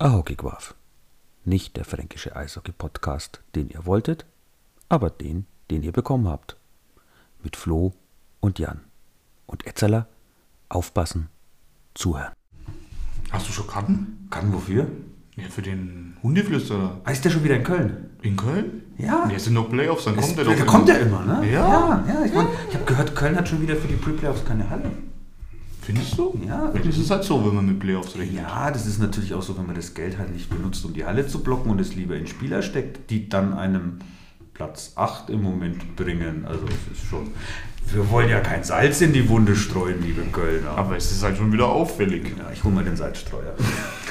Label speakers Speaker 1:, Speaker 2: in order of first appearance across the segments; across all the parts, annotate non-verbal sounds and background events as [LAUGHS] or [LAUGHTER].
Speaker 1: Ahokigwaf. Nicht der fränkische Eishockey-Podcast, den ihr wolltet, aber den, den ihr bekommen habt. Mit Flo und Jan. Und Etzeler, aufpassen, zuhören.
Speaker 2: Hast du schon Karten?
Speaker 1: Kann wofür?
Speaker 2: Ja, für den Hundeflüsterer.
Speaker 1: Ah, ist der schon wieder in Köln?
Speaker 2: In Köln?
Speaker 1: Ja.
Speaker 2: Ja, es sind noch Playoffs, dann kommt der doch.
Speaker 1: da kommt er immer, ne?
Speaker 2: Ja.
Speaker 1: Ja, ja ich, mein, ich habe gehört, Köln hat schon wieder für die Pre-Playoffs keine Halle.
Speaker 2: Findest du?
Speaker 1: Ja.
Speaker 2: Das ist halt so, wenn man mit Playoffs rechnet.
Speaker 1: Ja, das ist natürlich auch so, wenn man das Geld halt nicht benutzt, um die Halle zu blocken und es lieber in Spieler steckt, die dann einem Platz 8 im Moment bringen. Also es ist schon. Wir wollen ja kein Salz in die Wunde streuen, liebe Kölner.
Speaker 2: Aber es ist halt schon wieder auffällig.
Speaker 1: ja, ich hole mal den Salzstreuer.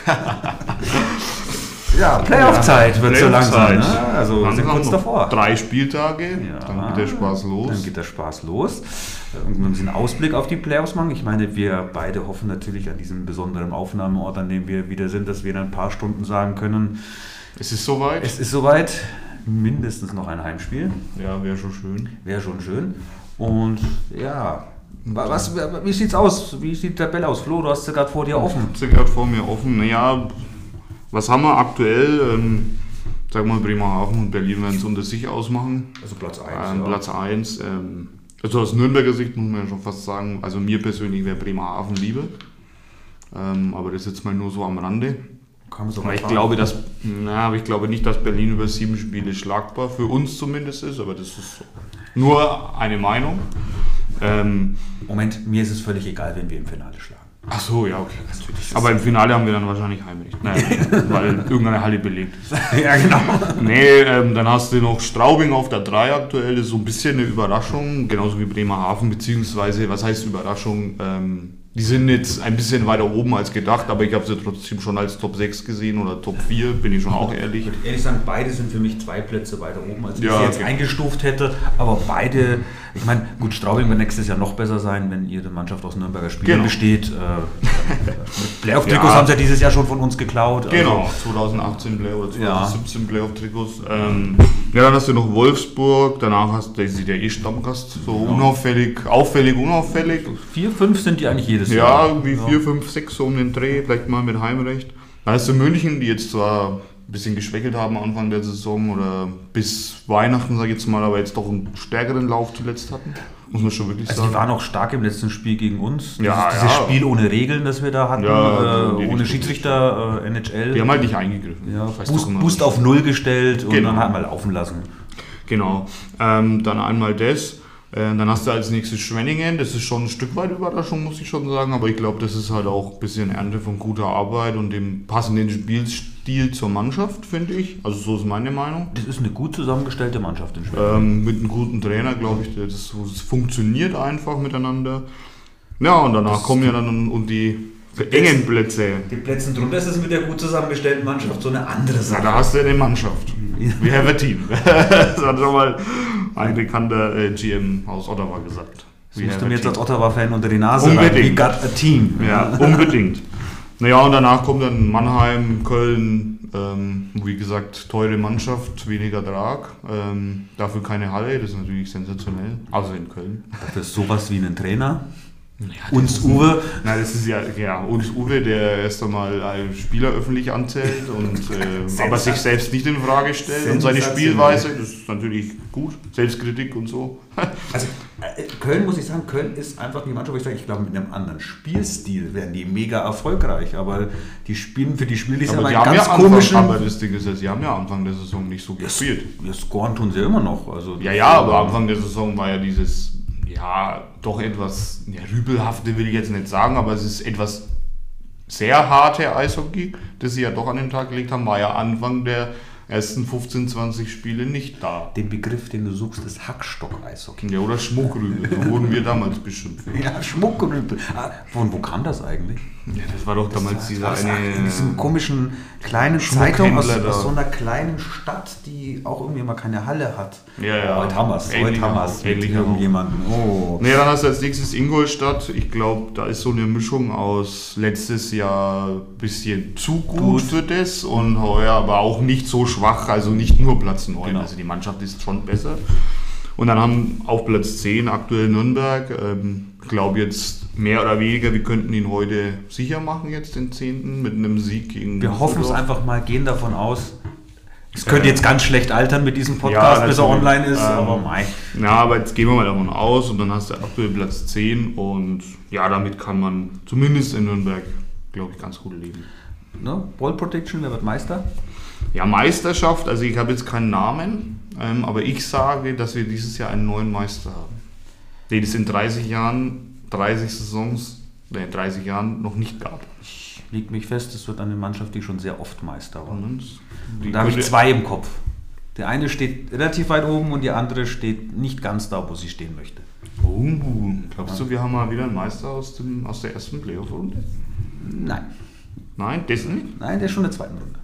Speaker 1: [LAUGHS] ja, Playoff-Zeit wird so langsam. Ne? Also wir sind kurz
Speaker 2: noch
Speaker 1: davor.
Speaker 2: Drei Spieltage,
Speaker 1: Ja,
Speaker 2: dann geht der Spaß los.
Speaker 1: Dann geht der Spaß los. Und wir müssen einen Ausblick auf die Playoffs machen. Ich meine, wir beide hoffen natürlich an diesem besonderen Aufnahmeort, an dem wir wieder sind, dass wir in ein paar Stunden sagen können,
Speaker 2: es ist soweit.
Speaker 1: es ist soweit. Mindestens noch ein Heimspiel.
Speaker 2: ja, wäre schon schön.
Speaker 1: Wäre schon schön. Und ja, was, wie sieht's aus? Wie sieht die Tabelle aus? Flo, du hast sie gerade vor dir offen.
Speaker 2: Ich habe gerade vor mir offen. Naja, was haben wir aktuell? Ähm, sag mal, Bremerhaven und Berlin werden es unter sich ausmachen.
Speaker 1: Also Platz 1.
Speaker 2: Ähm, Platz 1. Ähm, also aus Nürnberger Sicht muss man ja schon fast sagen, also mir persönlich wäre Bremerhaven lieber. Ähm, aber das jetzt mal nur so am Rande.
Speaker 1: Kann man so
Speaker 2: Aber ich glaube, dass, na, aber ich glaube nicht, dass Berlin über sieben Spiele schlagbar für uns zumindest ist, aber das ist nur eine Meinung. Ähm,
Speaker 1: Moment, mir ist es völlig egal, wenn wir im Finale schlagen.
Speaker 2: Ach so, ja, okay. Aber im Finale haben wir dann wahrscheinlich Heimrecht, naja, [LAUGHS] weil irgendeine Halle belegt ist. [LAUGHS]
Speaker 1: ja, genau.
Speaker 2: Nee, ähm, dann hast du noch Straubing auf der 3 aktuell, das ist so ein bisschen eine Überraschung, genauso wie Bremerhaven, beziehungsweise, was heißt Überraschung? Ähm, die sind jetzt ein bisschen weiter oben als gedacht, aber ich habe sie trotzdem schon als Top 6 gesehen oder Top 4, bin ich schon auch ehrlich.
Speaker 1: Ich würde ehrlich sagen, beide sind für mich zwei Plätze weiter oben, als ich
Speaker 2: Ja,
Speaker 1: sie jetzt
Speaker 2: okay.
Speaker 1: eingestuft hätte. Aber beide, ich meine, gut, Straubing wird nächstes Jahr noch besser sein, wenn ihre Mannschaft aus Nürnberger Spielern
Speaker 2: Genau.
Speaker 1: besteht. Äh, Playoff-Trikots
Speaker 2: Ja.
Speaker 1: haben sie ja dieses Jahr schon von uns geklaut. Also,
Speaker 2: Genau, 2018 Play oder
Speaker 1: Ja.
Speaker 2: 2017 Playoff-Trikots. Ähm, ja, dann hast du noch Wolfsburg, danach hast du der eh Stammgast, so unauffällig, auffällig, unauffällig.
Speaker 1: Vier, fünf sind die eigentlich jedes
Speaker 2: Ja,
Speaker 1: Jahr.
Speaker 2: irgendwie 4, 5, 6 so um den Dreh, vielleicht mal mit Heimrecht. Dann hast du München, die jetzt zwar ein bisschen geschwächelt haben Anfang der Saison oder bis Weihnachten, sag ich jetzt mal, aber jetzt doch einen stärkeren Lauf zuletzt hatten. Muss man schon wirklich
Speaker 1: Also
Speaker 2: sagen.
Speaker 1: die waren auch stark im letzten Spiel gegen uns.
Speaker 2: Ja,
Speaker 1: dieses, dieses
Speaker 2: ja.
Speaker 1: Spiel ohne Regeln, das wir da hatten,
Speaker 2: Ja,
Speaker 1: äh, ohne Schiedsrichter, äh, NHL.
Speaker 2: die haben halt nicht eingegriffen.
Speaker 1: ja, Boost, Boost auf Null gestellt und
Speaker 2: Genau.
Speaker 1: dann halt mal laufen lassen.
Speaker 2: Genau. Ähm, dann einmal das. Äh, dann hast du als nächstes Schwenningen. Das ist schon ein Stück weit Überraschung, muss ich schon sagen. Aber ich glaube, das ist halt auch ein bisschen Ernte von guter Arbeit und dem passenden Spielstil zur Mannschaft, finde ich. Also so ist meine Meinung.
Speaker 1: Das ist eine gut zusammengestellte Mannschaft in Schweden.
Speaker 2: Ähm, mit einem guten Trainer, glaube ich, das, das funktioniert einfach miteinander. Ja, und danach kommen ja dann und die engen Plätze.
Speaker 1: Die Plätze drunter ist es mit der gut zusammengestellten Mannschaft so eine andere
Speaker 2: Ja,
Speaker 1: Sache.
Speaker 2: da hast du eine Mannschaft. Wir have a team. [LAUGHS] das hat schon mal ein bekannter äh, GM aus Ottawa gesagt.
Speaker 1: Das musst du mir jetzt als Ottawa-Fan unter die Nase
Speaker 2: Unbedingt.
Speaker 1: reiben. We got a team.
Speaker 2: Ja, unbedingt. Naja, und danach kommt dann Mannheim, Köln, ähm, wie gesagt, teure Mannschaft, weniger Drag, ähm, dafür keine Halle, das ist natürlich sensationell, also in Köln.
Speaker 1: Dafür ist sowas wie einen Trainer.
Speaker 2: Das
Speaker 1: Uns
Speaker 2: ist-
Speaker 1: Uwe.
Speaker 2: Nein, das ist ja, ja uns Uwe, der erst einmal einen Spieler öffentlich anzählt und [LAUGHS] äh, aber sich selbst nicht in Frage stellt und seine. Spielweise, das ist natürlich gut, Selbstkritik und so. [LAUGHS]
Speaker 1: Also äh, Köln muss ich sagen, Köln ist einfach die Mannschaft, wo ich sage, ich glaube mit einem anderen Spielstil wären die mega erfolgreich, aber die spielen für die Spiele die
Speaker 2: Aber
Speaker 1: aber
Speaker 2: die haben
Speaker 1: ganz
Speaker 2: ja Anfang,
Speaker 1: komischen.
Speaker 2: aber das Ding ist ja, sie haben ja Anfang der Saison nicht so gespielt.
Speaker 1: Ja, scoren tun sie immer noch. Also
Speaker 2: Ja, ja, aber Anfang der Saison war ja dieses, ja, doch etwas, ja, rübelhafte will ich jetzt nicht sagen, aber es ist etwas sehr harte Eishockey, das sie ja doch an den Tag gelegt haben, war ja Anfang der ersten 15, 20 Spiele nicht da.
Speaker 1: den Begriff, den du suchst, ist Hackstock-Eishockey.
Speaker 2: Ja, oder Schmuckrübel, so wurden wir damals beschimpft. [LAUGHS]
Speaker 1: Ja, Schmuckrübel. Ah, von wo kam das eigentlich?
Speaker 2: Ja, das war doch damals dieser
Speaker 1: Das war
Speaker 2: eine...
Speaker 1: in diesem komischen kleinen Zeitung aus, aus so einer kleinen Stadt, die auch irgendwie immer keine Halle hat.
Speaker 2: Ja, ja.
Speaker 1: Heute haben wir es. Heute haben wir es. Irgendjemandem. Oh.
Speaker 2: Nee, dann hast du als nächstes Ingolstadt. Ich glaube, da ist so eine Mischung aus letztes Jahr ein bisschen zu gut,
Speaker 1: Gut.
Speaker 2: für das und heuer aber auch nicht so schwach, also nicht nur Platz 9.
Speaker 1: Genau.
Speaker 2: Also die Mannschaft ist schon besser. Und dann haben auf Platz 10 aktuell Nürnberg. Ähm, ich glaube jetzt mehr oder weniger, wir könnten ihn heute sicher machen, jetzt den 10. mit einem Sieg gegen.
Speaker 1: Wir hoffen es einfach mal, gehen davon aus. Es könnte jetzt ganz schlecht altern mit diesem Podcast, ja, bis er online ist, ähm, aber
Speaker 2: mei. Ja, aber jetzt gehen wir mal davon aus und dann hast du aktuell Platz 10 und ja, damit kann man zumindest in Nürnberg, glaube ich, ganz gut leben.
Speaker 1: Ne? Ball Protection, wer wird Meister?
Speaker 2: Ja, Meisterschaft, also ich habe jetzt keinen Namen, ähm, aber ich sage, dass wir dieses Jahr einen neuen Meister haben. Den es in 30 Jahren, 30 Saisons, äh, 30 Jahren noch nicht gab.
Speaker 1: Ich lege mich fest, es wird eine Mannschaft, die schon sehr oft Meister war. Da habe ich zwei im Kopf. Der eine steht relativ weit oben und die andere steht nicht ganz da, wo sie stehen möchte.
Speaker 2: Oh, glaubst du, wir haben mal wieder einen Meister aus, dem, aus der ersten Playoff-Runde?
Speaker 1: Nein.
Speaker 2: Nein, das nicht?
Speaker 1: Nein, der ist schon in der zweiten Runde.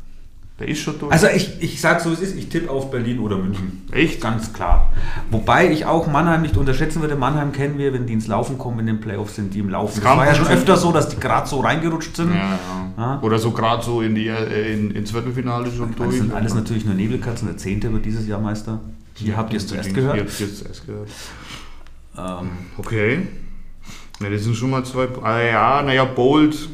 Speaker 2: Der ist schon durch.
Speaker 1: Also ich, ich sage so, es ist, ich tippe auf Berlin oder München.
Speaker 2: Echt?
Speaker 1: Ganz klar. Wobei ich auch Mannheim nicht unterschätzen würde. Mannheim kennen wir, wenn die ins Laufen kommen in den Playoffs, sind die im Laufen.
Speaker 2: Das, das war ja schon
Speaker 1: öfter so, dass die gerade so reingerutscht sind. Ja, ja.
Speaker 2: Ja? Oder so gerade so in die äh, in, ins Viertelfinale schon
Speaker 1: durch. Das sind alles natürlich nur Nebelkatzen. Der Zehnte wird dieses Jahr Meister. Hier habt ihr es zuerst gehört. Hier habt ihr es zuerst gehört.
Speaker 2: Ähm, okay. Ja, das sind schon mal zwei. Ah, ja, naja, Bold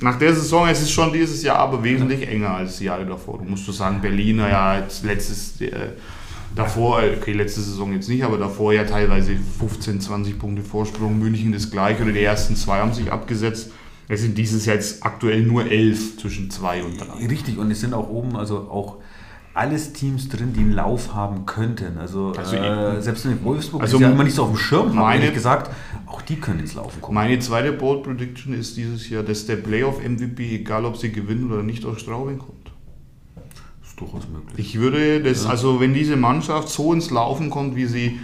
Speaker 2: nach der Saison, es ist schon dieses Jahr aber wesentlich enger als die Jahre davor. Du musst du sagen, Berliner ja letztes, äh, davor, äh, okay, letzte Saison jetzt nicht, aber davor ja teilweise 15, 20 Punkte Vorsprung, München das gleiche oder die ersten zwei haben sich abgesetzt. Es sind dieses Jahr jetzt aktuell nur elf zwischen zwei und drei.
Speaker 1: Richtig, und es sind auch oben, also auch alles Teams drin, die einen Lauf haben könnten. Also, also äh, selbst in Wolfsburg
Speaker 2: also ist ja
Speaker 1: immer nicht so auf dem Schirm, meine, ich gesagt, auch die können ins Laufen
Speaker 2: kommen. Meine zweite Bold Prediction ist dieses Jahr, dass der Playoff MVP, egal ob sie gewinnen oder nicht, aus Straubing kommt.
Speaker 1: Das ist durchaus möglich.
Speaker 2: Ich würde das, ja. also wenn diese Mannschaft so ins Laufen kommt, wie sie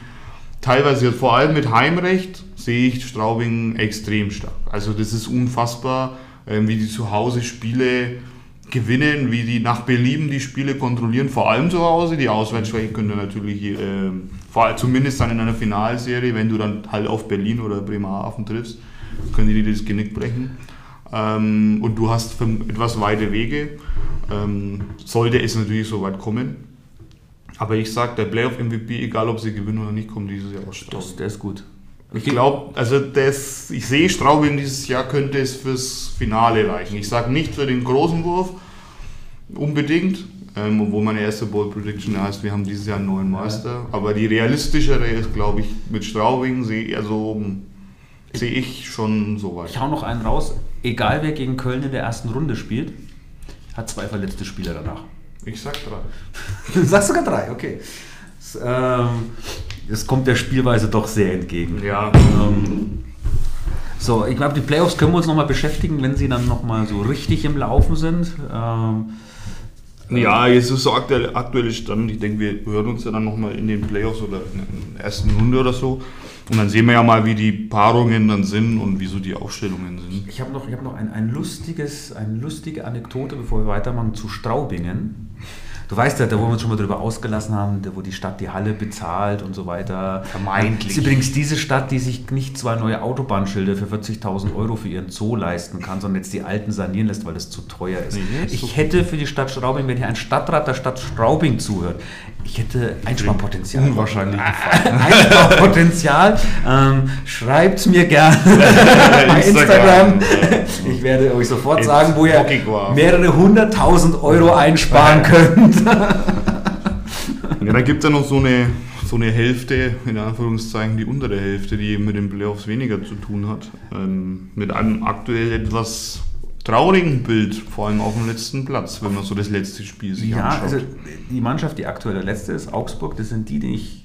Speaker 2: teilweise vor allem mit Heimrecht, sehe ich Straubing extrem stark. Also das ist unfassbar, ähm, wie die zu Hause Spiele gewinnen, wie die nach Belieben die Spiele kontrollieren, vor allem zu Hause. Die Auswärtsschwäche könnte natürlich, äh, vor, zumindest dann in einer Finalserie, wenn du dann halt auf Berlin oder Bremerhaven triffst, können die dir das Genick brechen. Ähm, und du hast etwas weite Wege. Ähm, sollte es natürlich so weit kommen. Aber ich sage, der Playoff-MVP, egal ob sie gewinnen oder nicht, kommt dieses Jahr aus
Speaker 1: Straubing. Das, der ist gut.
Speaker 2: Ich glaube, also das, ich sehe Straubing dieses Jahr könnte es fürs Finale reichen. Ich sage nicht für den großen Wurf unbedingt, ähm, obwohl meine erste Bold Prediction heißt, wir haben dieses Jahr einen neuen Meister. Aber die realistischere ist, glaube ich, mit Straubing sehe also, seh ich schon so weit.
Speaker 1: Ich hau noch einen raus. Egal wer gegen Köln in der ersten Runde spielt, hat zwei verletzte Spieler danach.
Speaker 2: Ich sag drei. [LAUGHS]
Speaker 1: du sagst sogar drei, okay. Das, ähm, das kommt der Spielweise doch sehr entgegen.
Speaker 2: Ja. Ähm,
Speaker 1: so, ich glaube, die Playoffs können wir uns nochmal beschäftigen, wenn sie dann nochmal so richtig im Laufen sind. Ähm,
Speaker 2: ja, jetzt ist so aktuell, aktuelle Stand. Ich denke, wir hören uns ja dann nochmal in den Playoffs oder in der ersten Runde oder so. Und dann sehen wir ja mal, wie die Paarungen dann sind und wieso die Aufstellungen sind.
Speaker 1: Ich habe noch, ich hab noch ein, ein lustiges, eine lustige Anekdote, bevor wir weitermachen, zu Straubingen. Du weißt ja, da wo wir uns schon mal drüber ausgelassen haben, wo die Stadt die Halle bezahlt und so weiter.
Speaker 2: Vermeintlich.
Speaker 1: Das ist übrigens diese Stadt, die sich nicht zwei neue Autobahnschilder für 40.000 Euro für ihren Zoo leisten kann, sondern jetzt die alten sanieren lässt, weil das zu teuer ist. Nee, ich so hätte für die Stadt Straubing, wenn hier ein Stadtrat der Stadt Straubing zuhört, ich hätte Einsparpotenzial.
Speaker 2: Unwahrscheinlich.
Speaker 1: Einsparpotenzial. ähm, Schreibt mir gerne [LAUGHS] bei Instagram. Ich werde euch sofort sagen, wo ihr mehrere hunderttausend Euro einsparen könnt.
Speaker 2: ja, da gibt es ja noch so eine, so eine Hälfte, in Anführungszeichen die untere Hälfte, die mit den Playoffs weniger zu tun hat. Ähm, mit einem aktuell etwas traurigen Bild, vor allem auf dem letzten Platz, wenn man so das letzte Spiel sich
Speaker 1: ja,
Speaker 2: anschaut.
Speaker 1: Also die Mannschaft, die aktuell der letzte ist, Augsburg, das sind die, die ich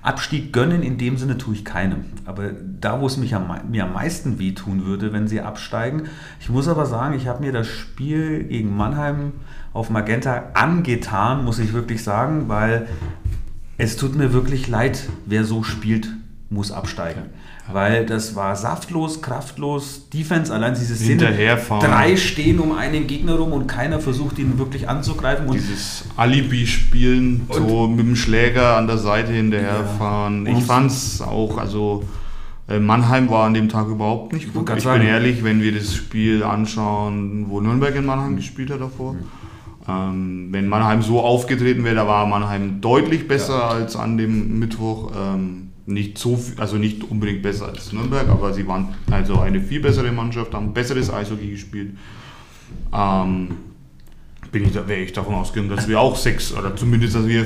Speaker 1: Abstieg gönnen, in dem Sinne tue ich keinem. Aber da, wo es mich am, mir am meisten wehtun würde, wenn sie absteigen, ich muss aber sagen, ich habe mir das Spiel gegen Mannheim auf Magenta angetan, muss ich wirklich sagen, weil es tut mir wirklich leid, wer so spielt, muss absteigen weil das war saftlos, kraftlos. Defense, allein diese Szene, drei stehen um einen Gegner rum und keiner versucht ihn wirklich anzugreifen. Und
Speaker 2: Dieses Alibi-Spielen, so mit dem Schläger an der Seite hinterherfahren. Ja. Ich fand es auch, also äh, Mannheim war an dem Tag überhaupt nicht gut. Ich bin ehrlich, wenn wir das Spiel anschauen, wo Nürnberg in Mannheim mhm. gespielt hat davor. Mhm. Ähm, wenn Mannheim so aufgetreten wäre, da war Mannheim deutlich besser ja. als an dem Mittwoch. Ähm, nicht so also nicht unbedingt besser als Nürnberg, aber sie waren also eine viel bessere Mannschaft, haben besseres Eishockey gespielt. Ähm, bin ich da, wäre ich davon ausgegangen, dass wir auch sechs oder zumindest, dass wir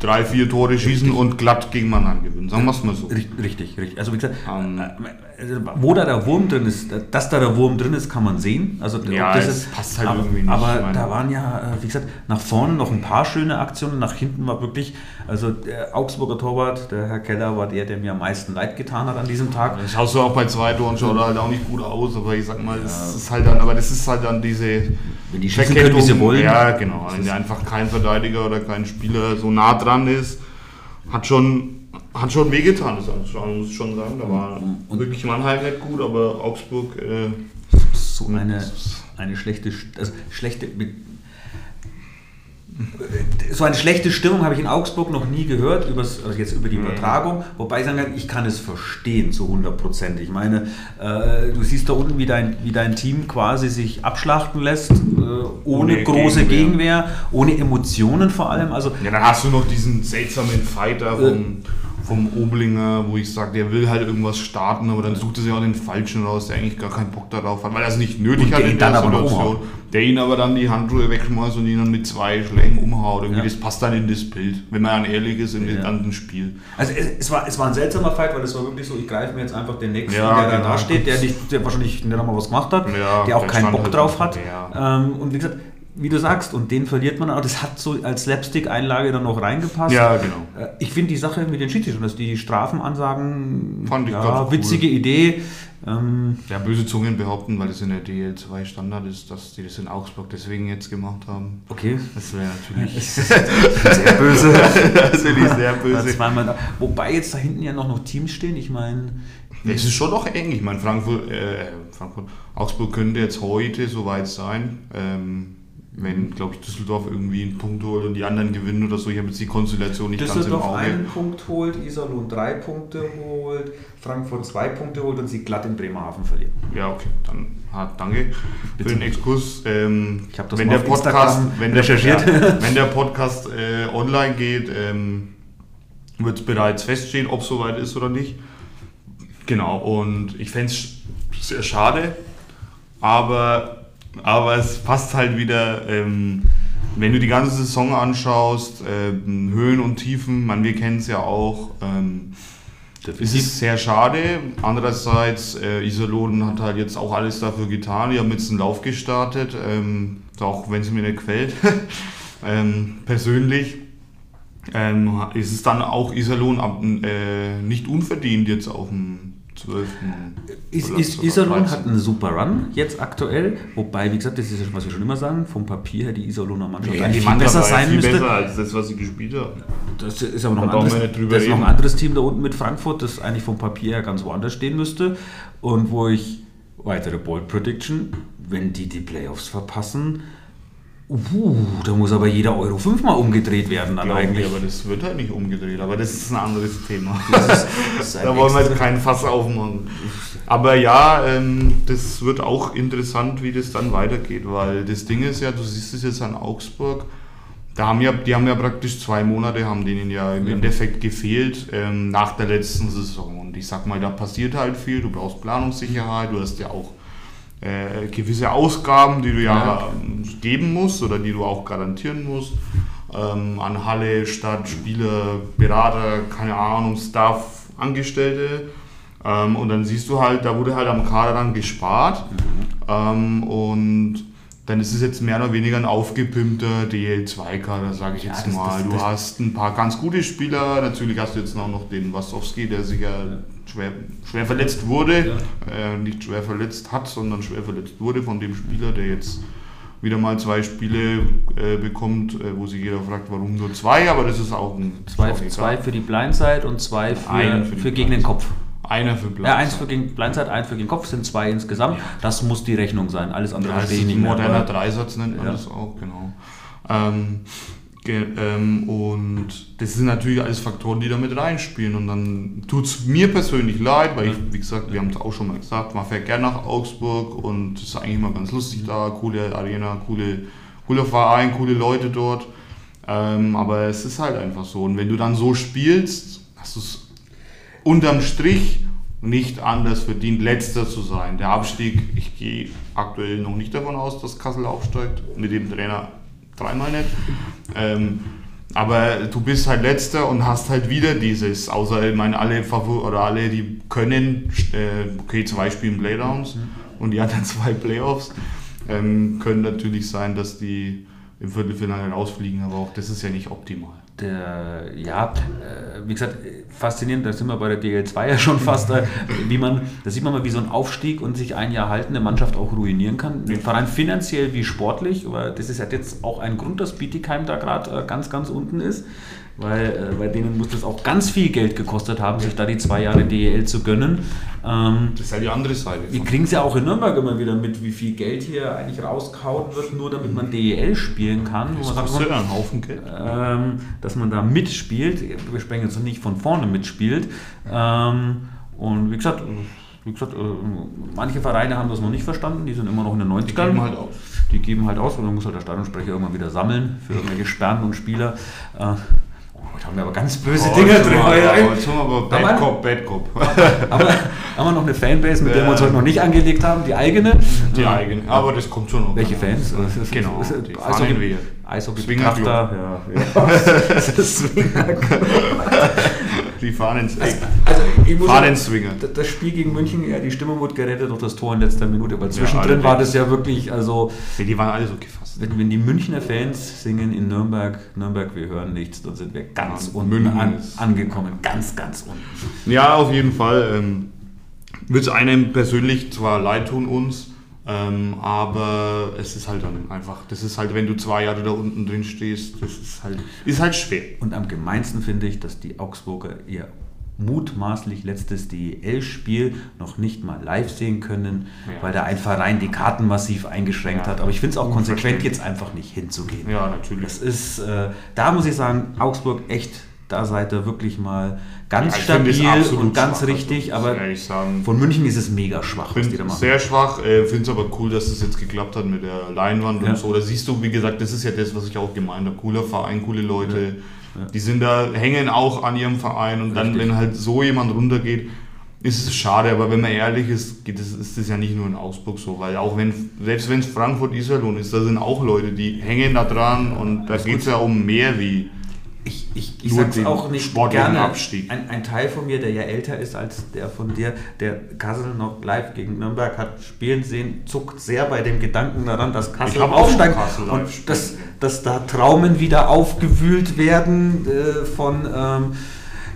Speaker 2: drei, vier Tore schießen und glatt gegen Mannheim gewinnen. Sagen wir es mal so.
Speaker 1: Richtig, richtig. Also wie gesagt,
Speaker 2: Ähm,
Speaker 1: äh, wo da der Wurm drin ist, dass da der Wurm drin ist, kann man sehen. Also
Speaker 2: Ja,
Speaker 1: das ist,
Speaker 2: passt halt
Speaker 1: aber,
Speaker 2: irgendwie nicht,
Speaker 1: Aber da waren ja, äh, wie gesagt, nach vorne noch ein paar schöne Aktionen, nach hinten war wirklich, also der Augsburger Torwart, der Herr Keller, war der, der mir am meisten leid getan hat an diesem Tag.
Speaker 2: Das schaust du auch bei zwei Toren schaut er halt auch nicht gut aus, aber ich sag mal, das ist halt dann, aber das ist halt dann diese
Speaker 1: Wenn die schießen können, wie sie wollen.
Speaker 2: Ja, genau. Wenn einfach kein Verteidiger oder kein Spieler so nah dran ist, hat schon, hat schon wehgetan, muss ich schon sagen. Da war wirklich Mannheim nicht gut, aber Augsburg, äh,
Speaker 1: so eine, eine schlechte, also schlechte, so eine schlechte Stimmung habe ich in Augsburg noch nie gehört, übers, also jetzt über die Übertragung. Wobei ich sagen kann, ich kann es verstehen zu 100 Prozent. Ich meine, äh, du siehst da unten, wie dein, wie dein Team quasi sich abschlachten lässt, äh, ohne,
Speaker 2: Ohne
Speaker 1: große
Speaker 2: Gegenwehr.
Speaker 1: Gegenwehr, ohne Emotionen vor allem. Also
Speaker 2: ja, dann hast du noch diesen seltsamen Fighter vom, vom Oblinger, wo ich sage, der will halt irgendwas starten, aber dann sucht er sich auch den Falschen raus, der eigentlich gar keinen Bock darauf hat, weil er es nicht nötig
Speaker 1: Und
Speaker 2: hat in der
Speaker 1: dann
Speaker 2: Situation. Der ihn aber dann die Handschuhe wegschmeißt und ihn dann mit zwei Schlägen umhaut. Irgendwie,
Speaker 1: Ja.
Speaker 2: Das passt dann in das Bild, wenn man dann ehrlich ist in
Speaker 1: Ja.
Speaker 2: dem ganzen Spiel.
Speaker 1: Also es, es, war, es war ein seltsamer Fight, weil es war wirklich so, ich greife mir jetzt einfach den nächsten,
Speaker 2: Ja,
Speaker 1: der da
Speaker 2: genau.
Speaker 1: da steht, der, nicht, der wahrscheinlich nicht einmal was gemacht hat, der auch
Speaker 2: der
Speaker 1: keinen Bock
Speaker 2: halt
Speaker 1: drauf hat. Ähm, und wie gesagt, wie du sagst, und den verliert man auch, das hat so als Slapstick-Einlage dann noch reingepasst.
Speaker 2: Ja, genau.
Speaker 1: Äh, Ich finde die Sache mit den Schiedsrichtern, dass die Strafenansagen,
Speaker 2: Fand ich
Speaker 1: ja,
Speaker 2: ganz cool.
Speaker 1: witzige Idee. Ähm,
Speaker 2: Ja, böse Zungen behaupten, weil das in der DL2 Standard ist, dass die das in Augsburg deswegen jetzt gemacht haben.
Speaker 1: okay,
Speaker 2: Das wäre [LAUGHS] [LAUGHS] natürlich
Speaker 1: sehr [LAUGHS] böse.
Speaker 2: natürlich sehr böse.
Speaker 1: Zweimal da. Wobei jetzt da hinten ja noch, noch Teams stehen. Ich meine,
Speaker 2: Es ist schon noch eng. Ich meine, Frankfurt, äh, Frankfurt, Augsburg könnte jetzt heute soweit sein. Ähm, wenn, glaube ich, Düsseldorf irgendwie einen Punkt holt und die anderen gewinnen oder so. Ich habe jetzt die Konstellation nicht ganz im
Speaker 1: Düsseldorf
Speaker 2: Auge.
Speaker 1: einen Punkt holt, Iserlohn drei Punkte holt, Frankfurt zwei Punkte holt und sie glatt in Bremerhaven verlieren.
Speaker 2: Ja, okay, dann ah, danke für den Exkurs. Ähm,
Speaker 1: Ich hab das
Speaker 2: wenn, der Podcast, wenn, der,
Speaker 1: recherchiert.
Speaker 2: ja, wenn der Podcast äh, online geht, ähm, wird es bereits feststehen, ob es soweit ist oder nicht. Genau, und ich fände es sehr schade, aber, aber es passt halt wieder, ähm, wenn du die ganze Saison anschaust, ähm, Höhen und Tiefen, man, wir kennen es ja auch. Ähm, es ist sehr schade. Andererseits, äh, Iserlohn hat halt jetzt auch alles dafür getan. Die haben jetzt einen Lauf gestartet, ähm, auch wenn es mir nicht gefällt. [LAUGHS] ähm, persönlich ähm, ist es dann auch Iserlohn ab, äh, nicht unverdient jetzt auf dem 12.
Speaker 1: Is, is, Iserlohn
Speaker 2: 13..
Speaker 1: hat einen super Run jetzt aktuell, wobei, wie gesagt, das ist ja, was wir schon immer sagen, vom Papier her die Iserlohner Mannschaft
Speaker 2: Ja,
Speaker 1: eigentlich viel besser sein
Speaker 2: viel
Speaker 1: müsste.
Speaker 2: besser als das, was sie gespielt haben.
Speaker 1: Das ist aber noch ein, anderes, das ist noch ein anderes Team da unten mit Frankfurt, das eigentlich vom Papier her ganz woanders stehen müsste. Und wo ich weitere Bold Prediction, wenn die die Playoffs verpassen, uh, da muss aber jeder Euro fünfmal umgedreht werden dann
Speaker 2: Glauben
Speaker 1: eigentlich.
Speaker 2: aber das wird halt nicht umgedreht. Aber das ist ein anderes Thema. [LAUGHS]
Speaker 1: Das ist ein
Speaker 2: da wollen wir jetzt keinen Fass aufmachen. Aber ja, ähm, das wird auch interessant, wie das dann weitergeht, weil das Ding ist ja, du siehst es jetzt an Augsburg, da haben ja, die haben ja praktisch zwei Monate, haben denen ja im
Speaker 1: Ja.
Speaker 2: Endeffekt gefehlt ähm, nach der letzten Saison. Und ich sag mal, da passiert halt viel, du brauchst Planungssicherheit, du hast ja auch äh, gewisse Ausgaben, die du ja,
Speaker 1: Ja.
Speaker 2: ähm, geben musst oder die du auch garantieren musst. Ähm, an Halle, Stadt, Spieler, Berater, keine Ahnung, Staff, Angestellte. Ähm, und dann siehst du halt, da wurde halt am Kader dann gespart. Ähm, und dann ist es jetzt mehr oder weniger ein aufgepimpter DL2-Kader, sage ich
Speaker 1: Ja,
Speaker 2: jetzt
Speaker 1: das-
Speaker 2: mal.
Speaker 1: das-
Speaker 2: du
Speaker 1: das-
Speaker 2: hast ein paar ganz gute Spieler. Natürlich hast du jetzt auch noch den Wasowski, der sich ja schwer, schwer verletzt wurde. Äh, nicht schwer verletzt hat, sondern schwer verletzt wurde von dem Spieler, der jetzt wieder mal zwei Spiele äh, bekommt, äh, wo sich jeder fragt, warum nur zwei, aber das ist auch ein
Speaker 1: Zwei,
Speaker 2: auch
Speaker 1: zwei für die Blindside und zwei für,
Speaker 2: für
Speaker 1: für, gegen den
Speaker 2: Blindside.
Speaker 1: Kopf.
Speaker 2: Einer für Platz.
Speaker 1: Ja, eins für gegen Blindside, eins für gegen Kopf, sind zwei insgesamt. Das muss die Rechnung sein. Alles andere
Speaker 2: Ja,
Speaker 1: verstehe
Speaker 2: ist
Speaker 1: ich
Speaker 2: ein
Speaker 1: nicht
Speaker 2: moderner Dreisatz nennt man
Speaker 1: Ja.
Speaker 2: das auch, genau. Ähm, ähm, und das sind natürlich alles Faktoren, die da mit reinspielen. Und dann tut es mir persönlich leid, weil ich, wie gesagt, wir haben es auch schon mal gesagt, man fährt gerne nach Augsburg und es ist eigentlich immer ganz lustig da, coole Arena, coole, cooler Verein, coole Leute dort. Ähm, aber es ist halt einfach so. Und wenn du dann so spielst, hast du es unterm Strich nicht anders verdient, letzter zu sein. Der Abstieg, ich gehe aktuell noch nicht davon aus, dass Kassel aufsteigt, mit dem Trainer dreimal nicht. Ähm, aber du bist halt letzter und hast halt wieder dieses, außer ich meine, alle Favor oder alle, die können, äh, okay, zwei spielen Playdowns mhm. und die anderen [LAUGHS] zwei Playoffs, ähm, können natürlich sein, dass die im Viertelfinale rausfliegen, aber auch das ist ja nicht optimal
Speaker 1: der, ja, äh, wie gesagt, faszinierend, da sind wir bei der DL2 ja schon fast, äh, wie man, da sieht man mal, wie so ein Aufstieg und sich ein Jahr haltende Mannschaft auch ruinieren kann. Den Verein finanziell wie sportlich, aber das ist halt jetzt auch ein Grund, dass Bietigheim da gerade äh, ganz, ganz unten ist weil äh, bei denen muss das auch ganz viel Geld gekostet haben, sich da die zwei Jahre DEL zu gönnen.
Speaker 2: Ähm, das ist ja die andere Seite.
Speaker 1: Wir kriegen es ja auch in Nürnberg immer wieder mit, wie viel Geld hier eigentlich rausgehauen wird, nur damit man DEL spielen kann.
Speaker 2: Das kostet ja einen Haufen Geld.
Speaker 1: Ähm, dass man da mitspielt, wir sprechen jetzt nicht von vorne mitspielt. Ähm, und wie gesagt, wie gesagt, äh, manche Vereine haben das noch nicht verstanden, die sind immer noch in den 90ern. Die
Speaker 2: geben halt aus.
Speaker 1: Die geben halt aus und dann muss halt der Stadionsprecher irgendwann wieder sammeln für irgendwelche Sperren und Spieler. Haben wir aber ganz böse oh, Dinge drin. Mal,
Speaker 2: ja, heute haben wir aber Bad Cop, Bad Cop.
Speaker 1: aber haben wir noch eine Fanbase, mit der wir uns heute noch nicht angelegt haben? Die eigene?
Speaker 2: Die eigene, aber das kommt schon noch.
Speaker 1: Welche Fans?
Speaker 2: Genau,
Speaker 1: die Eishockey, Eishockey-Betrachter. Ja, ja. [LAUGHS] Swinger
Speaker 2: die Fahnenswinger.
Speaker 1: Also, also Fahnenswinger. Das Spiel gegen München, ja, die Stimmung wurde gerettet durch das Tor in letzter Minute, aber zwischendrin ja, war das ja wirklich, also...
Speaker 2: Die waren alle so gefasst.
Speaker 1: Wenn, wenn die Münchner Fans singen in Nürnberg, Nürnberg, wir hören nichts, dann sind wir ganz ja, unten an, angekommen. Ganz, ganz unten.
Speaker 2: Ja, auf jeden Fall. Ähm, Wird es einem persönlich zwar leid tun, uns, ähm, aber es ist halt dann einfach, das ist halt, wenn du zwei Jahre da unten drin stehst, das ist halt, ist halt schwer.
Speaker 1: Und am gemeinsten finde ich, dass die Augsburger ihr mutmaßlich letztes DEL-Spiel noch nicht mal live sehen können, ja. weil da ein Verein die Karten massiv eingeschränkt ja. hat. Aber ich finde es auch konsequent, jetzt einfach nicht hinzugehen.
Speaker 2: Ja, natürlich.
Speaker 1: Das ist, äh, da muss ich sagen, Augsburg echt da seid ihr wirklich mal ganz ja, stabil und ganz schwach, richtig, aber von München ist es mega schwach,
Speaker 2: was die da machen. Sehr schwach, äh, finde es aber cool, dass es jetzt geklappt hat mit der Leinwand und so. Da siehst du, wie gesagt, das ist ja das, was ich auch gemeint habe. Cooler Verein, coole Leute, ja. die sind da, hängen auch an ihrem Verein und richtig. dann, wenn halt so jemand runtergeht, ist es schade, aber wenn man ehrlich ist, geht es, ist es ja nicht nur in Augsburg so, weil auch wenn, selbst wenn es Frankfurt Iserlohn ist, da sind auch Leute, die hängen da dran und da geht es ja um mehr wie
Speaker 1: ich, ich, ich sag's auch nicht gerne. Abstieg. Ein, ein, Teil von mir, der ja älter ist als der von dir, der Kassel noch live gegen Nürnberg hat spielen sehen, zuckt sehr bei dem Gedanken daran, dass Kassel aufsteigt Kassel und dass, dass da Traumen wieder aufgewühlt werden äh, von ähm,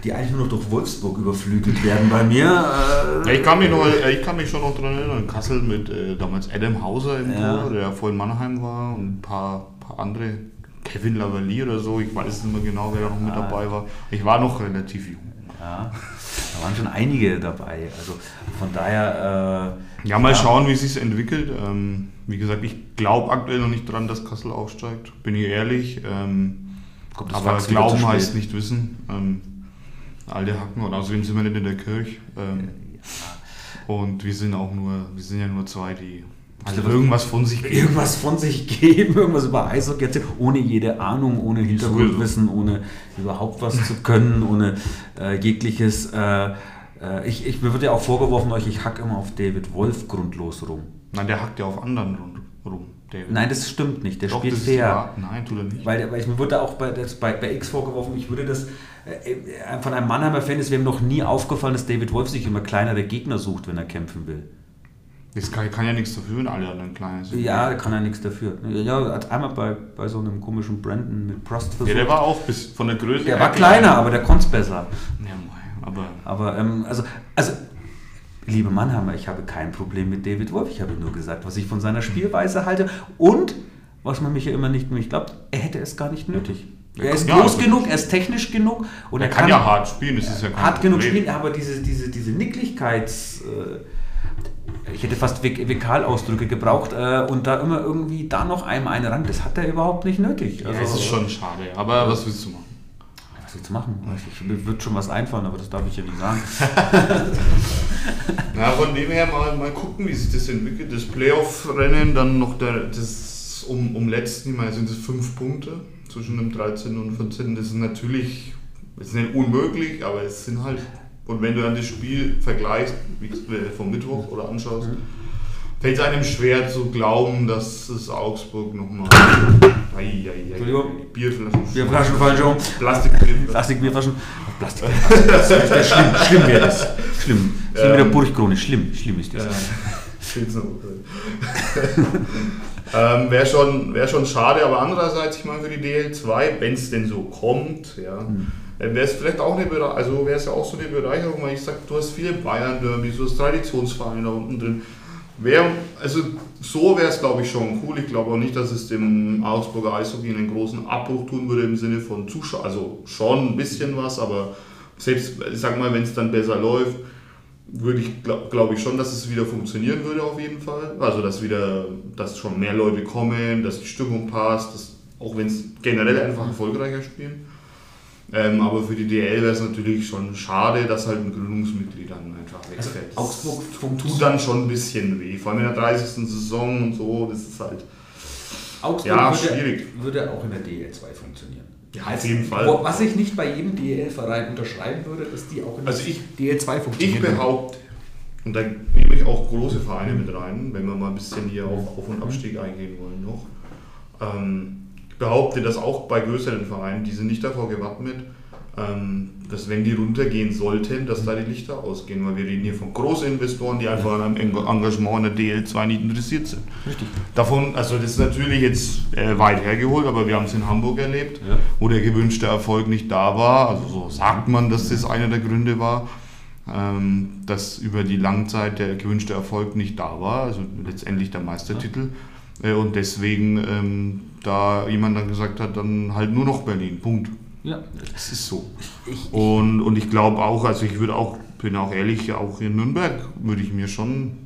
Speaker 1: die eigentlich nur noch durch Wolfsburg überflügelt werden bei mir.
Speaker 2: Äh, ja, ich, kann mich noch, ich kann mich schon noch daran erinnern, Kassel mit äh, damals Adam Hauser im ja. Tor, der vor in Mannheim war und ein paar, paar andere Kevin Lavalley oder so, ich weiß nicht mehr genau, wer da noch mit ah. dabei war. Ich war noch relativ jung.
Speaker 1: Ja, da waren schon einige dabei. Also von daher.
Speaker 2: Äh, ja, mal ja. schauen, wie es sich entwickelt. Ähm, wie gesagt, ich glaube aktuell noch nicht dran, dass Kassel aufsteigt, bin ich ehrlich. Ähm, Kommt aber Glauben heißt nicht wissen. Ähm, alte Hacken und außerdem sind wir nicht in der Kirche. Ähm, ja. Und wir sind auch nur, wir sind ja nur zwei, die
Speaker 1: also irgendwas von sich geben. Irgendwas von sich geben, [LAUGHS] irgendwas über Eishockey erzählen, ohne jede Ahnung, ohne Hintergrundwissen, ohne überhaupt was zu können, ohne äh, jegliches. Äh, äh, ich, ich, mir wird ja auch vorgeworfen, euch, ich hack immer auf David Wolf grundlos rum.
Speaker 2: Nein, der hackt ja auf anderen rum.
Speaker 1: David. Nein, das stimmt nicht. Der Doch, spielt fair.
Speaker 2: Nein, tut er nicht.
Speaker 1: Weil, weil ich, mir wurde auch bei, das, bei, bei X vorgeworfen, ich würde das äh, äh, von einem Mannheimer Fan ist mir noch nie aufgefallen, dass David Wolf sich immer kleinere Gegner sucht, wenn er kämpfen will.
Speaker 2: Das kann, kann, ja nichts dafür, wenn alle anderen klein sind.
Speaker 1: Ja, kann ja nichts dafür. Ja, hat einmal bei, bei so einem komischen Brandon mit Prost
Speaker 2: versucht. Ja, der war auch bis von der Größe.
Speaker 1: Der war kleiner, aber der konnte es besser.
Speaker 2: Ja, aber.
Speaker 1: Aber, ähm, also, also, liebe Mannheimer, ich habe kein Problem mit David Wolf. Ich habe nur gesagt, was ich von seiner Spielweise halte. Und, was man mich ja immer nicht mehr glaubt, er hätte es gar nicht nötig. Er ist ja, groß also genug, er ist technisch genug und er, er kann, kann,
Speaker 2: ja hart spielen, das ist ja
Speaker 1: kein Hart genug spielen, aber diese, diese, diese Nicklichkeits. Äh, ich hätte fast Vekalausdrücke gebraucht äh, und da immer irgendwie da noch einmal eine ran, das hat er überhaupt nicht nötig.
Speaker 2: Also, ja, es ist schon schade, aber was willst du machen?
Speaker 1: Was willst du machen? Ich, mir wird schon was einfallen, aber das darf ich ja nicht sagen. [LAUGHS]
Speaker 2: Na, von dem her mal, mal gucken, wie sich das entwickelt. Das Playoff-Rennen, dann noch der, das um, um letzten Mal sind es fünf Punkte zwischen dem 13. und 14. Das ist natürlich, das ist nicht unmöglich, aber es sind halt Und wenn du dann das Spiel vergleichst, wie vom Mittwoch oder anschaust, fällt es einem schwer zu glauben, dass es Augsburg nochmal.
Speaker 1: Entschuldigung. Bierflaschen. Bierflaschen fallen schon. Plastikbierflaschen. Plastikbierflaschen. Plastik. Das schlimm. Schlimm wäre das. Schlimm. Schlimm ähm, mit der Burgkrone. Schlimm. Schlimm ist das. [LAUGHS]
Speaker 2: Ähm, wäre schon, wär schon schade, aber andererseits, ich meine, für die DL2, wenn es denn so kommt, ja. Mhm wäre es vielleicht auch eine also wäre es ja auch so eine Bereicherung, weil ich sage, du hast viele Bayern-Derbys, du hast Traditionsvereine da unten drin. Wär, also so wäre es glaube ich schon cool. Ich glaube auch nicht, dass es dem Augsburger Eishockey einen großen Abbruch tun würde im Sinne von Zuschauern. Also schon ein bisschen was, aber selbst, ich sag mal, wenn es dann besser läuft, würde ich glaube glaub ich schon, dass es wieder funktionieren würde auf jeden Fall. Also dass wieder, dass schon mehr Leute kommen, dass die Stimmung passt, dass, auch wenn es generell einfach erfolgreicher spielen. Ähm, aber für die DL wäre es natürlich schon schade, dass halt ein Gründungsmitglied dann einfach also wegfällt. Also Augsburg tut dann schon ein bisschen weh, vor allem in der 30. Saison und so, das ist halt
Speaker 1: Augsburg ja, würde, schwierig. würde auch in der DL2 funktionieren.
Speaker 2: Ja, auf jeden Fall.
Speaker 1: Was ich nicht bei jedem DL-Verein unterschreiben würde, dass die auch in
Speaker 2: der also ich, DL2 funktionieren. Ich behaupte, und da nehme ich auch große Vereine mit rein, wenn wir mal ein bisschen hier auf Auf- und Abstieg eingehen wollen noch. Ähm, behaupte, dass auch bei größeren Vereinen, die sind nicht davor gewappnet, ähm, dass wenn die runtergehen sollten, dass da die Lichter ausgehen, weil wir reden hier von großen Investoren, die einfach an einem Engagement in der DL2 nicht interessiert sind. Richtig. Davon, also das ist natürlich jetzt äh, weit hergeholt, aber wir haben es in Hamburg erlebt, ja. wo der gewünschte Erfolg nicht da war. Also so sagt man, dass das einer der Gründe war, ähm, dass über die Langzeit der gewünschte Erfolg nicht da war, also letztendlich der Meistertitel. Ja. Äh, und deswegen ähm, da jemand dann gesagt hat, dann halt nur noch Berlin, Punkt. Ja. Das ist so. Und, und ich glaube auch, also ich würde auch, bin auch ehrlich, auch in Nürnberg würde ich mir schon,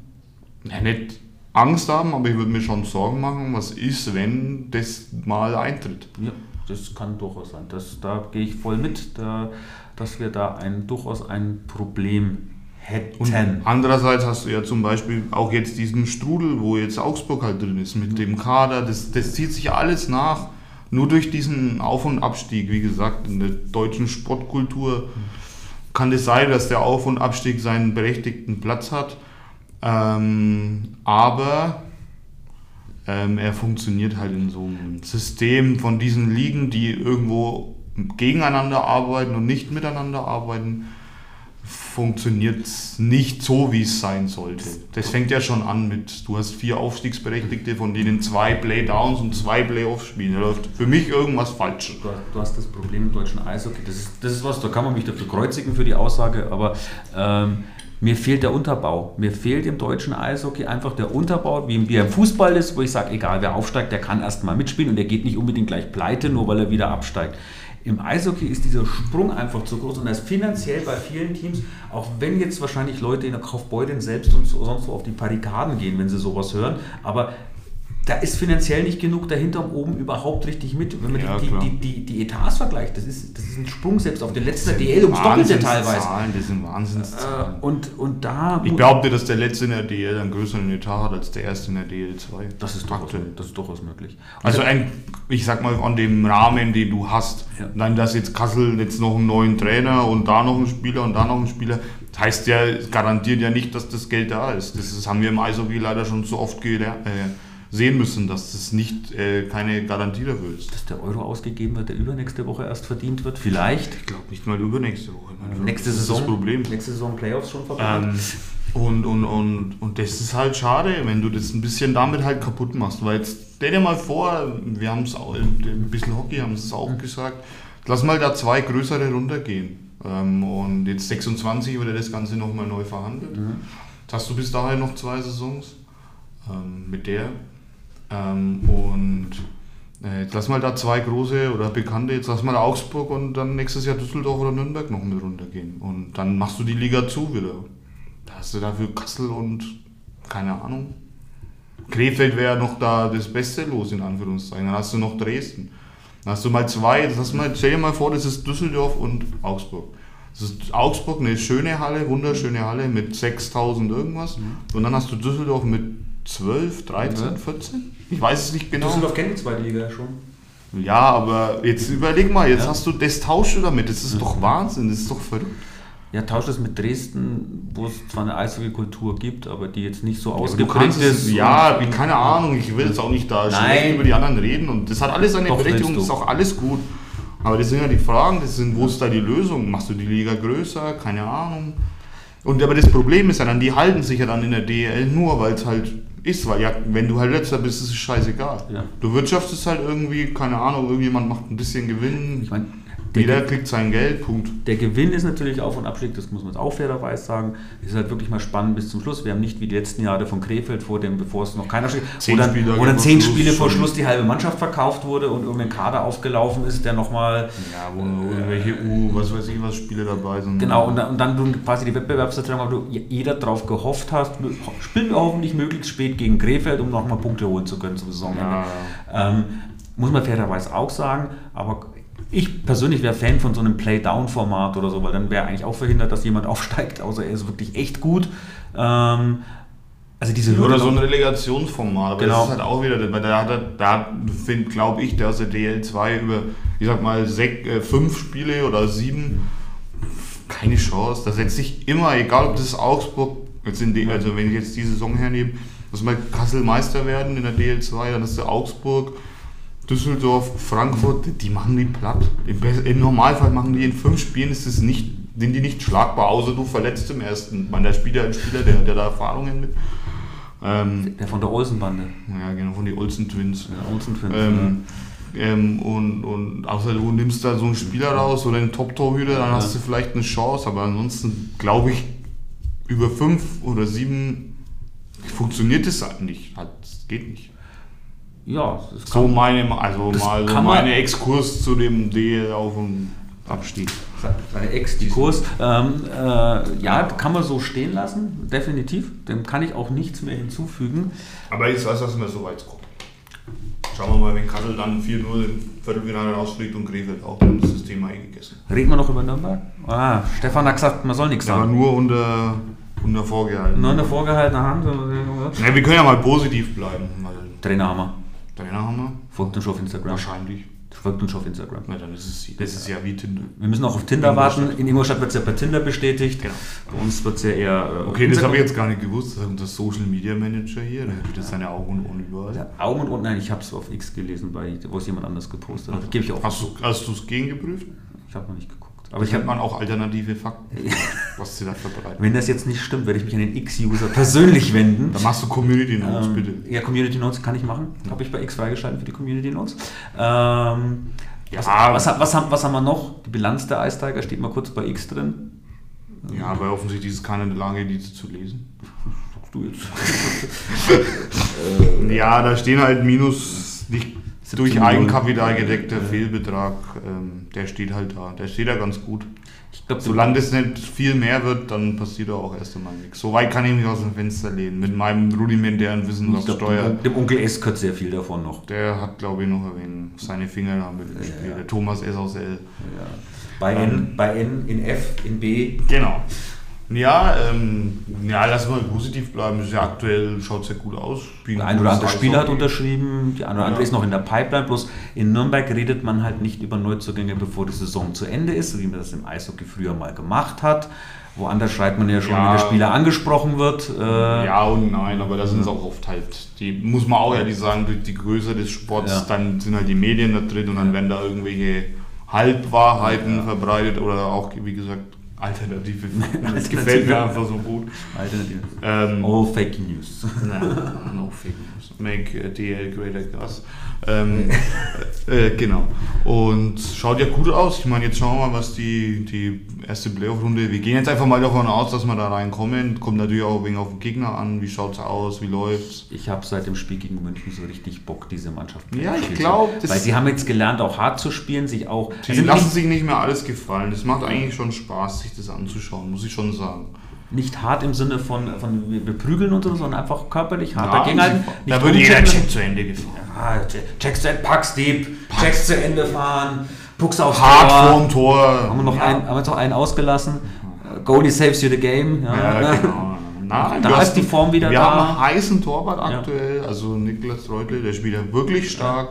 Speaker 2: ja, nicht Angst haben, aber ich würde mir schon Sorgen machen, was ist, wenn das mal eintritt.
Speaker 1: Ja, das kann durchaus sein. Das, da gehe ich voll mit, da, dass wir da ein, durchaus ein Problem hätten. Und
Speaker 2: andererseits hast du ja zum Beispiel auch jetzt diesen Strudel, wo jetzt Augsburg halt drin ist, mit dem Kader, das, das zieht sich alles nach. Nur durch diesen Auf- und Abstieg, wie gesagt, in der deutschen Sportkultur kann es sein, dass der Auf- und Abstieg seinen berechtigten Platz hat. Ähm, aber ähm, er funktioniert halt in so einem System von diesen Ligen, die irgendwo gegeneinander arbeiten und nicht miteinander arbeiten funktioniert nicht so, wie es sein sollte. Das fängt ja schon an mit, du hast vier Aufstiegsberechtigte, von denen zwei Playdowns und zwei Playoffs spielen. Da läuft für mich irgendwas falsch.
Speaker 1: Du, du, hast das Problem im deutschen Eishockey, das ist, das ist was, da kann man mich dafür kreuzigen für die Aussage, aber ähm, mir fehlt der Unterbau. Mir fehlt im deutschen Eishockey einfach der Unterbau, wie, wie im Fußball ist, wo ich sage, egal wer aufsteigt, der kann erstmal mitspielen und der geht nicht unbedingt gleich pleite, nur weil er wieder absteigt. Im Eishockey ist dieser Sprung einfach zu groß und das finanziell bei vielen Teams, auch wenn jetzt wahrscheinlich Leute in der Kaufbeuren selbst und sonst wo auf die Parikaden gehen, wenn sie sowas hören, aber da ist finanziell nicht genug dahinter, um oben überhaupt richtig mit. Wenn man ja, die, die, die, die, Etats vergleicht, das ist, das ist ein Sprung selbst auf den letzten DL ums Doppelte teilweise.
Speaker 2: Zahlen, das sind Wahnsinnszahlen.
Speaker 1: Äh, und, und da.
Speaker 2: Ich behaupte, dass der letzte in der DL einen größeren Etat hat als der erste in der DL2.
Speaker 1: Das ist durchaus, das ist durchaus möglich.
Speaker 2: Also, also ein, ich sag mal, an dem Rahmen, den du hast, ja. dann, dass jetzt Kassel jetzt noch einen neuen Trainer und da noch einen Spieler und da noch einen Spieler, das heißt ja, garantiert ja nicht, dass das Geld da ist. Das, ist, haben wir im Eishockey leider schon so oft gelernt. Äh, sehen müssen, dass das nicht äh, keine Garantie dafür ist.
Speaker 1: Dass der Euro ausgegeben wird, der übernächste Woche erst verdient wird, vielleicht?
Speaker 2: Ich glaube nicht mal übernächste Woche.
Speaker 1: Meine, nächste das Saison,
Speaker 2: ist das Problem.
Speaker 1: Nächste Saison Playoffs schon vorbei.
Speaker 2: Ähm, und, und, und, und das ist halt schade, wenn du das ein bisschen damit halt kaputt machst. Weil jetzt stell dir mal vor, wir haben es auch, ein bisschen Hockey haben es auch mhm. gesagt, lass mal da zwei größere runtergehen. Ähm, und jetzt 26 wurde das Ganze nochmal neu verhandelt. Mhm. Jetzt hast du bis dahin noch zwei Saisons. Ähm, mit der ähm, und äh, jetzt lass mal da zwei große oder bekannte, jetzt lass mal Augsburg und dann nächstes Jahr Düsseldorf oder Nürnberg noch mit runtergehen. Und dann machst du die Liga zu wieder. Da hast du dafür Kassel und keine Ahnung. Krefeld wäre noch da das Beste los, in Anführungszeichen. Dann hast du noch Dresden. Dann hast du mal zwei, das hast mal, stell dir mal vor, das ist Düsseldorf und Augsburg. Das ist Augsburg, eine schöne Halle, wunderschöne Halle mit 6000 irgendwas. Mhm. Und dann hast du Düsseldorf mit 12, 13, ja. 14? Ich weiß es nicht genau.
Speaker 1: Düsseldorf kennt die zweite Liga schon.
Speaker 2: Ja, aber jetzt überleg mal, jetzt ja. hast du das tauscht du damit. Das ist ja. doch Wahnsinn, das ist doch verrückt.
Speaker 1: Ja, tauscht es mit Dresden, wo es zwar eine Eishockey-Kultur gibt, aber die jetzt nicht so
Speaker 2: Ja, du
Speaker 1: ausgeprägt ist.
Speaker 2: ja, wie, keine Ahnung, ich will jetzt auch nicht da schlecht über die anderen reden und das hat alles seine
Speaker 1: Doch,
Speaker 2: Berechtigung, das
Speaker 1: du.
Speaker 2: ist auch alles gut. Aber das sind ja die Fragen, das sind, wo ist da die Lösung? Machst du die Liga größer? Keine Ahnung. Und aber das Problem ist ja dann, die halten sich ja dann in der DL nur, weil es halt ist, weil ja, wenn du halt letzter bist, ist es scheißegal.
Speaker 1: Ja.
Speaker 2: Du wirtschaftest halt irgendwie, keine Ahnung, irgendjemand macht ein bisschen Gewinn,
Speaker 1: Ich meine,
Speaker 2: jeder kriegt sein Geld, Punkt.
Speaker 1: der Gewinn ist natürlich Auf- und Abstieg, das muss man jetzt auch fairerweise sagen. Es ist halt wirklich mal spannend bis zum Schluss. Wir haben nicht wie die letzten Jahre von Krefeld, vor dem, bevor es noch keiner steht, wo
Speaker 2: Zehn
Speaker 1: dann, wo dann zehn Spiele vor. Schluss die halbe Mannschaft verkauft wurde und irgendein Kader aufgelaufen ist, der nochmal
Speaker 2: Ja, wo irgendwelche U, was weiß ich, was Spiele dabei sind.
Speaker 1: Genau, und dann, und dann du quasi die Wettbewerbsvertretung, weil du jeder drauf gehofft hast, spielen wir hoffentlich möglichst spät gegen Krefeld, um nochmal Punkte holen zu können zum Saisonende.
Speaker 2: Ja,
Speaker 1: Ähm, muss man fairerweise auch sagen, aber ich persönlich wäre Fan von so einem Play-Down-Format oder so, weil dann wäre eigentlich auch verhindert, dass jemand [LAUGHS] aufsteigt, außer er ist wirklich echt gut. Ähm, also diese
Speaker 2: Oder so ein Relegationsformat, aber
Speaker 1: Genau.
Speaker 2: das ist halt auch wieder, weil da hat er, da finde, glaube ich, der aus der DL2 über, ich sag mal, sech, äh, fünf Spiele oder sieben, keine Chance. Da setzt sich immer, egal ob das Augsburg, jetzt in die, also wenn ich jetzt die Saison hernehme, dass mal Kassel Meister werden in der DL2, dann ist der Augsburg, Düsseldorf, Frankfurt, die machen die platt. Im, Normalfall machen die in fünf Spielen, ist es nicht, sind die nicht schlagbar, außer du verletzt im ersten. Man, der Spieler, ein Spieler, der, der da Erfahrungen mit. Ähm,
Speaker 1: der von der Olsenbande.
Speaker 2: ja, genau, von den Olsen Twins.
Speaker 1: Ja, Olsen Twins,
Speaker 2: Ähm, ähm, und, und außer du nimmst da so einen Spieler raus oder einen Top-Torhüter, dann hast du vielleicht eine Chance, aber ansonsten glaube ich, über fünf oder sieben funktioniert das halt nicht. Das geht nicht.
Speaker 1: Ja, das
Speaker 2: So meine, also
Speaker 1: Das
Speaker 2: mal so
Speaker 1: kann man-
Speaker 2: meine Exkurs zu dem DL auf und Abstieg.
Speaker 1: Seine Ex, die Kurs. Ähm, äh, ja, kann man so stehen lassen, definitiv. Dem kann ich auch nichts mehr hinzufügen.
Speaker 2: Aber jetzt weiß, dass wir so weit kommen. Schauen wir mal, wenn Kassel dann 4-0 im Viertelfinale rausfliegt und Krefeld auch, dann ist das Thema eh gegessen.
Speaker 1: Reden wir noch über Nürnberg? Ah, Stefan hat gesagt, man soll nichts
Speaker 2: Aber
Speaker 1: sagen.
Speaker 2: nur unter, unter vorgehalten.
Speaker 1: Nur eine vorgehaltene Hand.
Speaker 2: Ja, wir können ja mal positiv bleiben, weil
Speaker 1: Trainer haben wir.
Speaker 2: Trainer haben wir.
Speaker 1: Folgt uns schon auf Instagram.
Speaker 2: Wahrscheinlich.
Speaker 1: Folgt uns schon auf Instagram.
Speaker 2: Na, dann ist es, das ist ja wie Tinder.
Speaker 1: Wir müssen auch auf Tinder
Speaker 2: Ingolstadt.
Speaker 1: warten. In Ingolstadt wird es ja per Tinder bestätigt.
Speaker 2: Genau.
Speaker 1: Bei uns wird es ja eher. äh,
Speaker 2: Okay, das habe ich jetzt gar nicht gewusst. Das ist unser Social Media Manager hier. Der hat jetzt seine Augen und Ohren überall.
Speaker 1: Ja, Augen und Ohren, nein, ich habe es auf X gelesen, bei, wo es jemand anders gepostet hat. Gebe ich auch.
Speaker 2: Hast du es gegengeprüft?
Speaker 1: Ich habe noch nicht geguckt.
Speaker 2: Aber ich
Speaker 1: habe
Speaker 2: man auch alternative Fakten, was sie da verbreiten.
Speaker 1: Wenn das jetzt nicht stimmt, werde ich mich an den X-User persönlich wenden.
Speaker 2: Dann machst du Community Notes,
Speaker 1: Ähm,
Speaker 2: bitte.
Speaker 1: Ja, Community Notes kann ich machen. Habe ich bei X freigeschaltet für die Community Notes. Ähm, was,
Speaker 2: Ja.
Speaker 1: was, was, haben, was haben wir noch? Die Bilanz der Ice Tiger steht mal kurz bei X drin.
Speaker 2: Ja, aber offensichtlich ist keiner in der Lage, diese zu lesen.
Speaker 1: Sagst du jetzt. [LAUGHS]
Speaker 2: Ja, da stehen halt Minus nicht
Speaker 1: 17
Speaker 2: durch. Eigenkapital gedeckter Fehlbetrag. Ähm, der steht halt da. Der steht da ganz gut.
Speaker 1: Ich glaube,
Speaker 2: Solange das nicht viel mehr wird, dann passiert da auch erst einmal nichts. So weit kann ich mich aus dem Fenster lehnen. Mit meinem rudimentären Wissen
Speaker 1: ich glaub,
Speaker 2: Steuer.
Speaker 1: dem, dem Onkel S gehört sehr viel davon noch.
Speaker 2: Der hat, glaube ich, noch wenig seine Finger damit im Spiel.
Speaker 1: ja.
Speaker 2: Der Thomas S. aus L.
Speaker 1: Ja. Bei, N, bei N, in F, in B.
Speaker 2: Genau. Ja, ähm, ja, lass mal positiv bleiben. Ist ja aktuell, schaut sehr gut aus. Spielen
Speaker 1: Der ein oder andere Spieler hat
Speaker 2: Eishockey.
Speaker 1: unterschrieben, die eine oder andere
Speaker 2: Ja.
Speaker 1: ist noch in der Pipeline. Bloß in Nürnberg redet man halt nicht über Neuzugänge, bevor die Saison zu Ende ist, wie man das im Eishockey früher mal gemacht hat. Woanders schreibt man ja schon,
Speaker 2: Ja.
Speaker 1: wenn der Spieler angesprochen wird. Äh,
Speaker 2: Ja und nein, aber da sind es auch oft halt, die muss man auch ehrlich sagen, durch die Größe des Sports,
Speaker 1: Ja.
Speaker 2: dann sind halt die Medien da drin und dann werden da irgendwelche Halbwahrheiten verbreitet oder auch, wie gesagt, alternative. [LAUGHS] Das gefällt mir einfach so gut.
Speaker 1: Alternative.
Speaker 2: Ähm,
Speaker 1: Oh, Fake News. [LAUGHS]
Speaker 2: Na, no fake news. Make DL great like us. Ähm, [LAUGHS] äh, genau. Und schaut ja gut aus. Ich meine, jetzt schauen wir mal, was die, die erste Playoff-Runde. Wir gehen jetzt einfach mal davon aus, dass wir da reinkommen. Kommt natürlich auch wegen auf den Gegner an. Wie schaut's aus? Wie läuft's?
Speaker 1: Ich habe seit dem Spiel gegen München so richtig Bock, diese Mannschaft
Speaker 2: Ja, ich
Speaker 1: spielen zu-
Speaker 2: glaub, das-
Speaker 1: Weil sie haben jetzt gelernt, auch hart zu spielen, sich auch.
Speaker 2: Die
Speaker 1: also
Speaker 2: lassen sich nicht mehr alles gefallen. Das macht eigentlich schon Spaß, sich das anzuschauen, muss ich schon sagen.
Speaker 1: Nicht hart im Sinne von, von wir, wir prügeln und so, sondern einfach körperlich hart
Speaker 2: Ja,
Speaker 1: dagegen halten.
Speaker 2: da würde jeder. Check zu Ende gefahren.
Speaker 1: Ah, Checks zu Ende, Pucks deep, Checks zu Ende fahren, Pucks aufs
Speaker 2: Hart
Speaker 1: Tor.
Speaker 2: vorm Tor.
Speaker 1: Haben wir noch
Speaker 2: ja.
Speaker 1: einen, haben wir noch einen ausgelassen. Äh, Goalie saves you the game. Ja,
Speaker 2: Ja, [LAUGHS] genau. Nein,
Speaker 1: Da ist die Form wieder
Speaker 2: wir
Speaker 1: da.
Speaker 2: haben einen heißen Torwart
Speaker 1: Ja.
Speaker 2: aktuell, also Niklas Reutle, der spielt ja wirklich stark,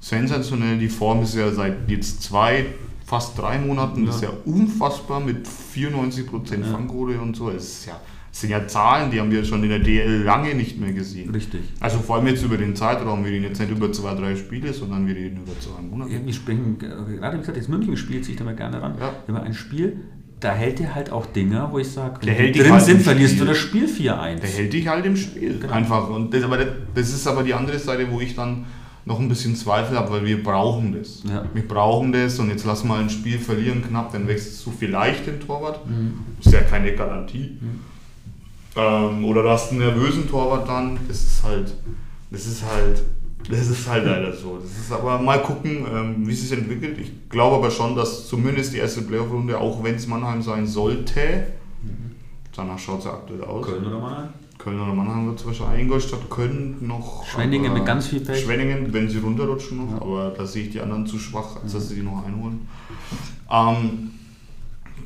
Speaker 2: sensationell. Die Form ist ja seit jetzt zwei, fast drei Monaten. Das ist ja unfassbar mit 94%
Speaker 1: Ja.
Speaker 2: Fangquote und so. Das, ist ja, das sind ja Zahlen, die haben wir schon in der DL lange nicht mehr gesehen.
Speaker 1: Richtig.
Speaker 2: Also vor allem jetzt über den Zeitraum. Wir reden jetzt nicht über zwei, drei Spiele, sondern wir reden über zwei Monate.
Speaker 1: Ja, wir sprechen, äh, gerade wie gesagt, das München spielt sich da mal gerne ran.
Speaker 2: Ja.
Speaker 1: Über ein Spiel, da hält er halt auch Dinge, wo ich sage, wenn
Speaker 2: hält
Speaker 1: die drin
Speaker 2: halt
Speaker 1: sind, verlierst
Speaker 2: Spiel.
Speaker 1: du das Spiel 4-1.
Speaker 2: Der hält dich halt im Spiel.
Speaker 1: Genau.
Speaker 2: Einfach. Und das, aber das ist aber die andere Seite, wo ich dann noch ein bisschen Zweifel habe, weil wir brauchen das.
Speaker 1: Ja.
Speaker 2: Wir brauchen das und jetzt lass mal ein Spiel verlieren knapp, dann wechselst du vielleicht den Torwart.
Speaker 1: Mhm.
Speaker 2: Ist ja keine Garantie. Ähm, oder du hast einen nervösen Torwart dann. Das ist halt, das ist halt, das ist halt leider so. Das ist aber mal gucken, ähm, wie es sich entwickelt. Ich glaube aber schon, dass zumindest die erste Playoff-Runde, auch wenn es Mannheim sein sollte, danach schaut es ja aktuell aus.
Speaker 1: Köln oder Mannheim?
Speaker 2: Köln oder Mannheim wird es wahrscheinlich. Ingolstadt können noch.
Speaker 1: Schwenningen mit ganz viel Pech.
Speaker 2: Schwenningen, wenn sie runterrutschen noch,
Speaker 1: Ja.
Speaker 2: aber da sehe ich die anderen zu schwach, als dass sie die noch einholen. Ähm,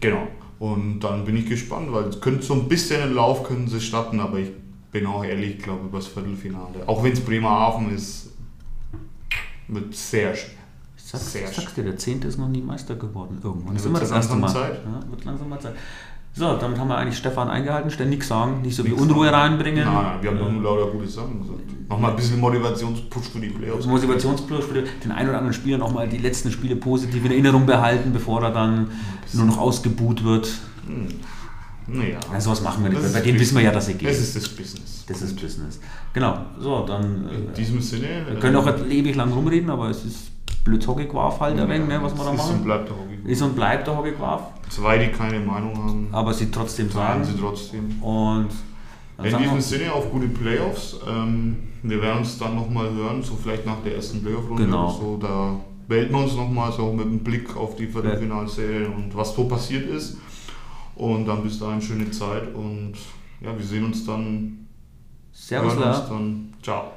Speaker 2: genau. Und dann bin ich gespannt, weil es könnte so ein bisschen einen Lauf können sie starten, aber ich bin auch ehrlich, ich glaube über das Viertelfinale. Auch wenn es Bremerhaven ist, wird sehr schwer.
Speaker 1: Ich sag's,
Speaker 2: Sehr
Speaker 1: ich sag's dir, der Zehnte ist noch nie Meister geworden. Irgendwann. Das ist
Speaker 2: Ja,
Speaker 1: immer
Speaker 2: wird
Speaker 1: das erste Mal.
Speaker 2: Zeit.
Speaker 1: Ja, wird langsam mal Zeit. So, damit haben wir eigentlich Stefan eingehalten. Ständig sagen, nicht so viel
Speaker 2: Nichts
Speaker 1: Unruhe
Speaker 2: sagen.
Speaker 1: reinbringen.
Speaker 2: Nein, nein, wir haben nur lauter gute Sachen gesagt. Nochmal ein bisschen Motivationspush für die Playoffs.
Speaker 1: Motivationsplus für den einen oder anderen Spieler nochmal die letzten Spiele positiv in Erinnerung behalten, bevor er dann nur noch ausgebuht wird.
Speaker 2: Hm. Naja.
Speaker 1: Ja, sowas machen wir nicht.
Speaker 2: Das
Speaker 1: Bei denen
Speaker 2: Business.
Speaker 1: wissen wir ja, dass sie gehen.
Speaker 2: Es ist das Business.
Speaker 1: Das ist Business. Genau. So, dann.
Speaker 2: In
Speaker 1: Äh,
Speaker 2: diesem Sinne.
Speaker 1: wir können auch ewig lang rumreden, aber es ist blöd Hockeyquaf halt ein wenig, ne, was wir da
Speaker 2: Ist und
Speaker 1: machen.
Speaker 2: bleibt der Hockey.
Speaker 1: Ist und bleibt der Hockeyquaf,
Speaker 2: Zwei, die keine Meinung haben,
Speaker 1: aber sie trotzdem
Speaker 2: sagen sie trotzdem.
Speaker 1: Und
Speaker 2: In diesem Sinne auf gute Playoffs. Ähm, wir werden uns dann nochmal hören, so vielleicht nach der ersten Playoff-Runde
Speaker 1: Genau.
Speaker 2: so. Da melden wir uns nochmal so mit einem Blick auf die Viertelfinalserien und was so passiert ist. Und dann bis dahin schöne Zeit und ja, wir sehen uns dann.
Speaker 1: Servus,
Speaker 2: hören uns dann. Ciao.